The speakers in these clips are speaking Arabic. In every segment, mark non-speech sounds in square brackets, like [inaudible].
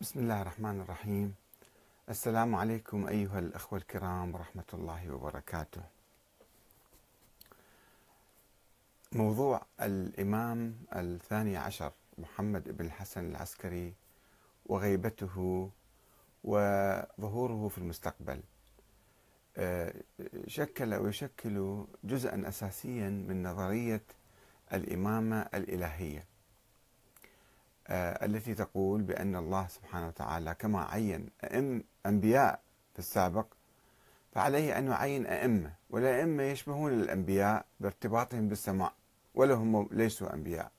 بسم الله الرحمن الرحيم. السلام عليكم أيها الأخوة الكرام ورحمة الله وبركاته. موضوع الإمام الثاني عشر محمد بن الحسن العسكري وغيبته وظهوره في المستقبل. آه، شكل ويشكل جزءا اساسيا من نظرية الإمامة الإلهية. التي تقول بأن الله سبحانه وتعالى كما عين أئم أنبياء في السابق فعليه أن يعين أئمة والأئمة يشبهون الأنبياء بارتباطهم بالسماء ولا هم ليسوا أنبياء.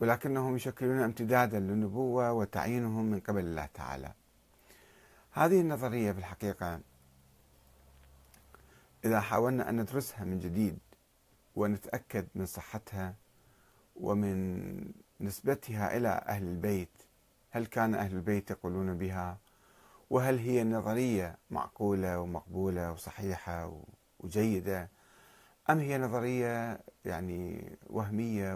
ولكنهم يشكلون امتدادا للنبوة وتعيينهم من قبل الله تعالى. هذه النظرية في الحقيقة إذا حاولنا أن ندرسها من جديد ونتأكد من صحتها ومن نسبتها إلى أهل البيت هل كان أهل البيت يقولون بها؟ وهل هي نظرية معقولة ومقبولة وصحيحة وجيدة؟ أم هي نظرية يعني وهمية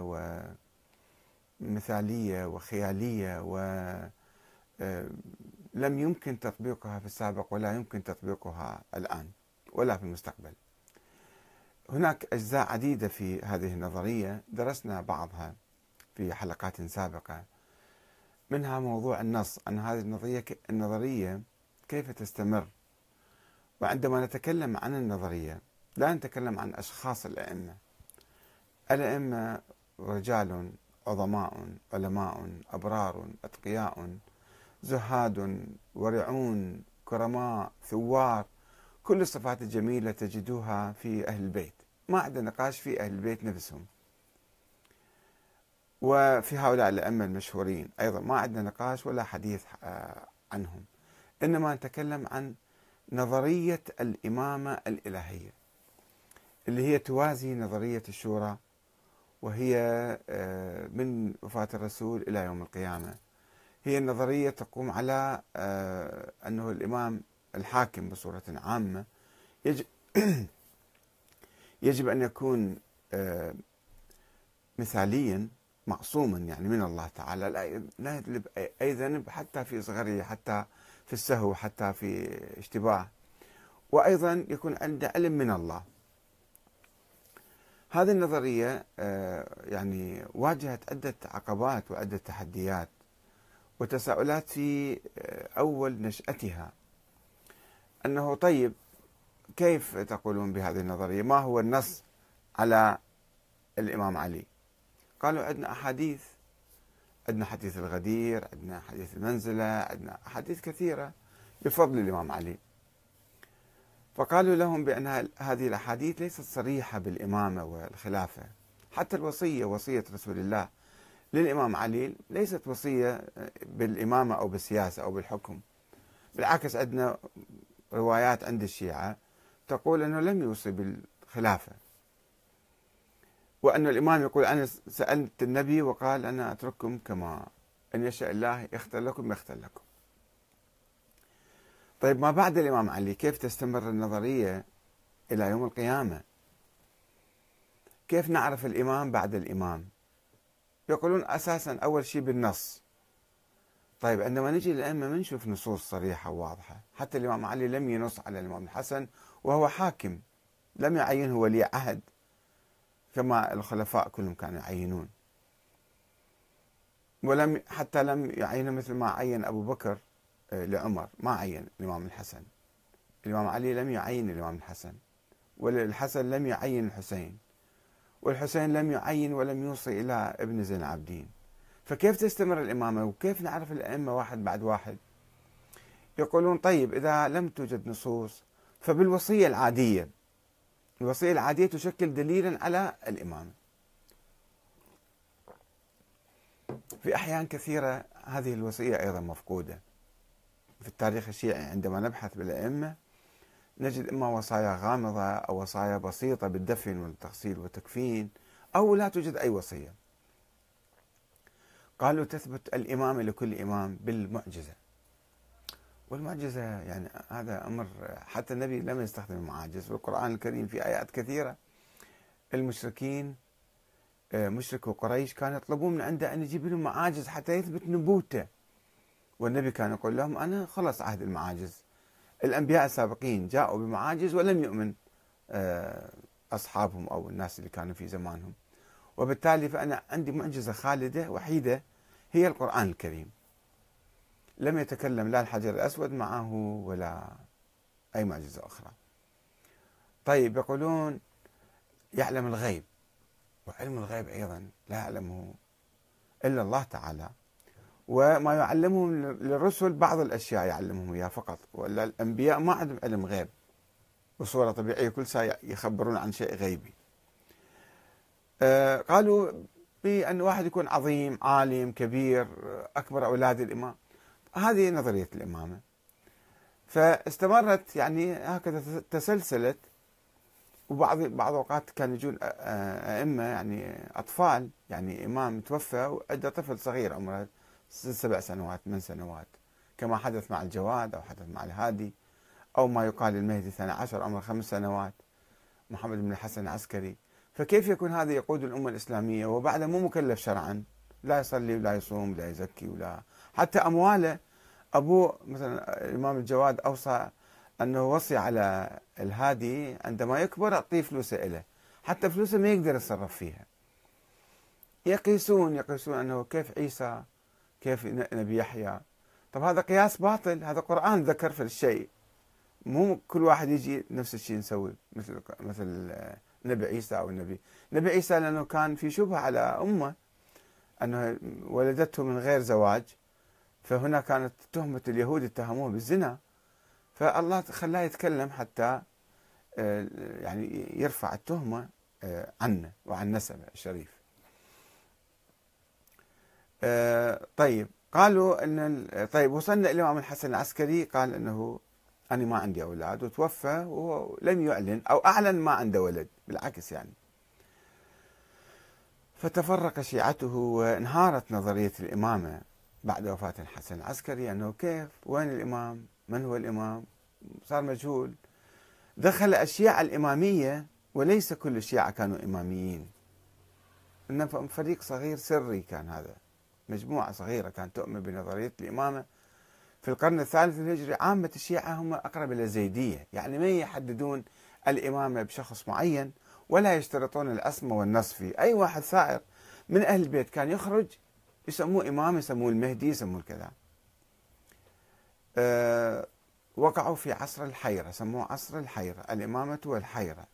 ومثالية وخيالية ولم آه، يمكن تطبيقها في السابق ولا يمكن تطبيقها الآن ولا في المستقبل. هناك أجزاء عديدة في هذه النظرية درسنا بعضها. في حلقات سابقة. منها موضوع النص أن هذه النظرية النظرية كيف تستمر؟ وعندما نتكلم عن النظرية لا نتكلم عن أشخاص الأئمة. الأئمة رجال عظماء علماء أبرار أتقياء زهاد ورعون كرماء ثوار. كل الصفات الجميلة تجدوها في أهل البيت. ما عندنا نقاش في أهل البيت نفسهم. وفي هؤلاء الأئمة المشهورين. أيضا ما عندنا نقاش ولا حديث آه، عنهم. إنما نتكلم عن نظرية الإمامة الإلهية اللي هي توازي نظرية الشورى وهي آه، من وفاة الرسول إلى يوم القيامة. هي النظرية تقوم على آه، أنه الإمام الحاكم بصورة عامة يجب, [clears throat] يجب أن يكون مثاليا معصوما يعني من الله تعالى. لا يذنب أي ذنب حتى في صغره حتى في السهو حتى في اشتباه وأيضا يكون عنده علم من الله. هذه النظرية آه، يعني واجهت عدة عقبات وعدة تحديات وتساؤلات في آه، أول نشأتها. أنه طيب كيف تقولون بهذه النظرية؟ ما هو النص على الإمام علي؟ قالوا عندنا أحاديث. عندنا حديث الغدير عندنا حديث المنزلة عندنا أحاديث كثيرة بفضل الإمام علي. فقالوا لهم بأن هذه الأحاديث ليست صريحة بالإمامة والخلافة. حتى الوصية وصية رسول الله للإمام علي ليست وصية بالإمامة أو بالسياسة أو بالحكم. بالعكس عندنا روايات عند الشيعة تقول أنه لم يوصي بالخلافة. وأن الإمام يقول أنا سألت النبي وقال أنا أترككم كما أن يشاء الله يختار لكم يختار لكم. طيب ما بعد الإمام علي؟ كيف تستمر النظرية إلى يوم القيامة؟ كيف نعرف الإمام بعد الإمام؟ يقولون أساسا أول شيء بالنص. طيب عندما نجي للأئمة ما نشوف نصوص صريحة وواضحة حتى الإمام علي لم ينص على الإمام الحسن وهو حاكم لم يعينه ولي عهد. كما الخلفاء كلهم كانوا يعينون. ولم حتى لم يعين مثل ما عين أبو بكر آه، لعمر. ما عين الإمام الحسن. الإمام علي لم يعين الإمام الحسن والحسن لم يعين الحسين والحسين لم يعين ولم يوصي إلى ابن زين العابدين. فكيف تستمر الإمامة؟ وكيف نعرف الأئمة واحد بعد واحد؟ يقولون طيب إذا لم توجد نصوص فبالوصية العادية الوصية العادية تشكل دليلا على الإمامة في أحيان كثيرة هذه الوصية أيضا مفقودة. في التاريخ الشيعي عندما نبحث بالأئمة نجد إما وصايا غامضة أو وصايا بسيطة بالدفن والتغسيل والتكفين أو لا توجد أي وصية. قالوا تثبت الإمامة لكل إمام بالمعجزة. والمعجزة يعني هذا أمر حتى النبي لم يستخدم المعاجز. في القرآن الكريم في آيات كثيرة. المشركين آه، مشركو قريش كانوا يطلبون من عنده أن يجيب لهم معاجز حتى يثبت نبوته. والنبي كان يقول لهم أنا خلص عهد المعاجز. الأنبياء السابقين جاءوا بمعاجز ولم يؤمن آه، أصحابهم أو الناس اللي كانوا في زمانهم. وبالتالي فأنا عندي معجزة خالدة وحيدة هي القرآن الكريم. لم يتكلم لا الحجر الأسود معه ولا أي معجزة أخرى. طيب يقولون يعلم الغيب وعلم الغيب أيضا لا يعلمه إلا الله تعالى. وما يعلمهم للرسل بعض الأشياء يعلمهم إياها فقط ولا الأنبياء ما عندهم علم غيب. بصورة طبيعية كل ساعة يخبرون عن شيء غيبي. آه قالوا بأن واحد يكون عظيم عالم كبير أكبر أولاد الإمام. هذه نظرية الإمامة. فاستمرت يعني هكذا تسلسلت وبعض بعض الاوقات كانوا يجون أئمة يعني أطفال يعني إمام توفى وعنده طفل صغير عمره سبع سنوات من سنوات. كما حدث مع الجواد أو حدث مع الهادي أو ما يقال المهدي الثاني عشر عمره خمس سنوات محمد بن الحسن العسكري. فكيف يكون هذا يقود الأمة الإسلامية؟ وبعده مو مكلف شرعا. لا يصلي ولا يصوم ولا يزكي ولا حتى أمواله. ابوه مثلا الإمام الجواد أوصى أنه وصي على الهادي عندما يكبر أعطيه فلوسه له حتى فلوسه ما يقدر يتصرف فيها. يقيسون يقيسون أنه كيف عيسى كيف نبي يحيى. طب هذا قياس باطل هذا قرآن ذكر في الشيء. مو كل واحد يجي نفس الشيء نسوي مثل مثل نبي عيسى أو النبي نبي عيسى لأنه كان في شبهة على أمة. أنه ولدته من غير زواج فهنا كانت تهمة اليهود اتهموه بالزنا. فالله خلاه يتكلم حتى آه، يعني يرفع التهمة آه، عنه وعن نسبه الشريف آه، طيب قالوا إن طيب وصلنا إلى الامام الحسن العسكري قال إنه أنا ما عندي أولاد وتوفى ولم يعلن أو أعلن ما عنده ولد بالعكس يعني. فتفرق شيعته وانهارت نظرية الإمامة بعد وفاة الحسن العسكري أنه كيف؟ وين الإمام؟ من هو الإمام؟ صار مجهول. دخل الشيعة الإمامية وليس كل الشيعة كانوا إماميين. إنما فريق صغير سري كان هذا. مجموعة صغيرة كانت تؤمن بنظرية الإمامة. في القرن الثالث الهجري عامة الشيعة هم أقرب إلى الزيدية. يعني ما يحددون الإمامة بشخص معين. ولا يشترطون الأسمى والنص فيه أي واحد سائر من أهل البيت كان يخرج يسموه إمام يسموه المهدي يسموه كذا. أه وقعوا في عصر الحيرة سموه عصر الحيرة الإمامة والحيرة.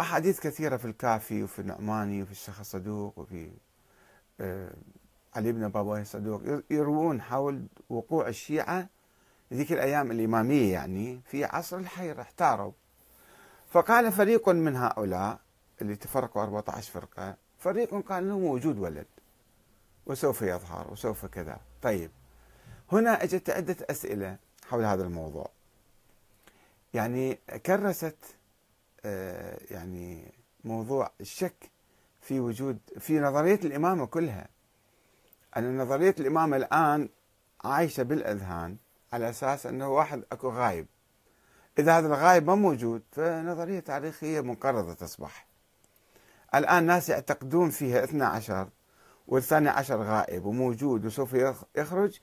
أحاديث كثيرة في الكافي وفي النعماني وفي الشيخ الصدوق وفي أه علي بن بابويه الصدوق يروون حول وقوع الشيعة ذيك الأيام الإمامية يعني في عصر الحيرة احتاروا. فقال فريق من هؤلاء اللي تفرقوا 14 فرقة فريق قال انه موجود ولد وسوف يظهر وسوف كذا. طيب هنا اجت عدة أسئلة حول هذا الموضوع. يعني كرست آه، يعني موضوع الشك في وجود في نظرية الإمامة كلها. أن نظرية الإمامة الآن عايشة بالأذهان على أساس أنه واحد أكو غايب. إذا هذا الغايب ما موجود فنظرية تاريخية منقرضة تصبح. الآن ناس يعتقدون فيها 12 والثاني عشر غائب وموجود وسوف يخرج.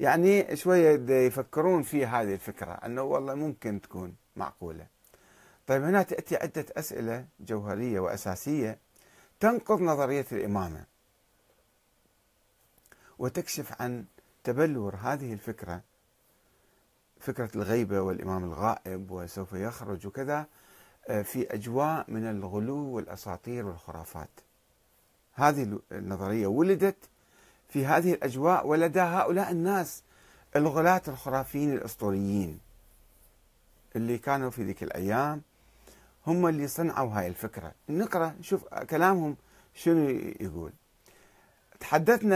يعني شوية يفكرون في هذه الفكرة أنه والله ممكن تكون معقولة. طيب هنا تأتي عدة أسئلة جوهرية وأساسية تنقض نظرية الإمامة وتكشف عن تبلور هذه الفكرة فكرة الغيبة والإمام الغائب وسوف يخرج وكذا آه، في أجواء من الغلو والأساطير والخرافات. هذه النظرية ولدت في هذه الأجواء ولدى هؤلاء الناس الغلاة الخرافيين الأسطوريين اللي كانوا في ذيك الأيام هم اللي صنعوا هاي الفكرة. نقرأ نشوف كلامهم شنو يقول. تحدثنا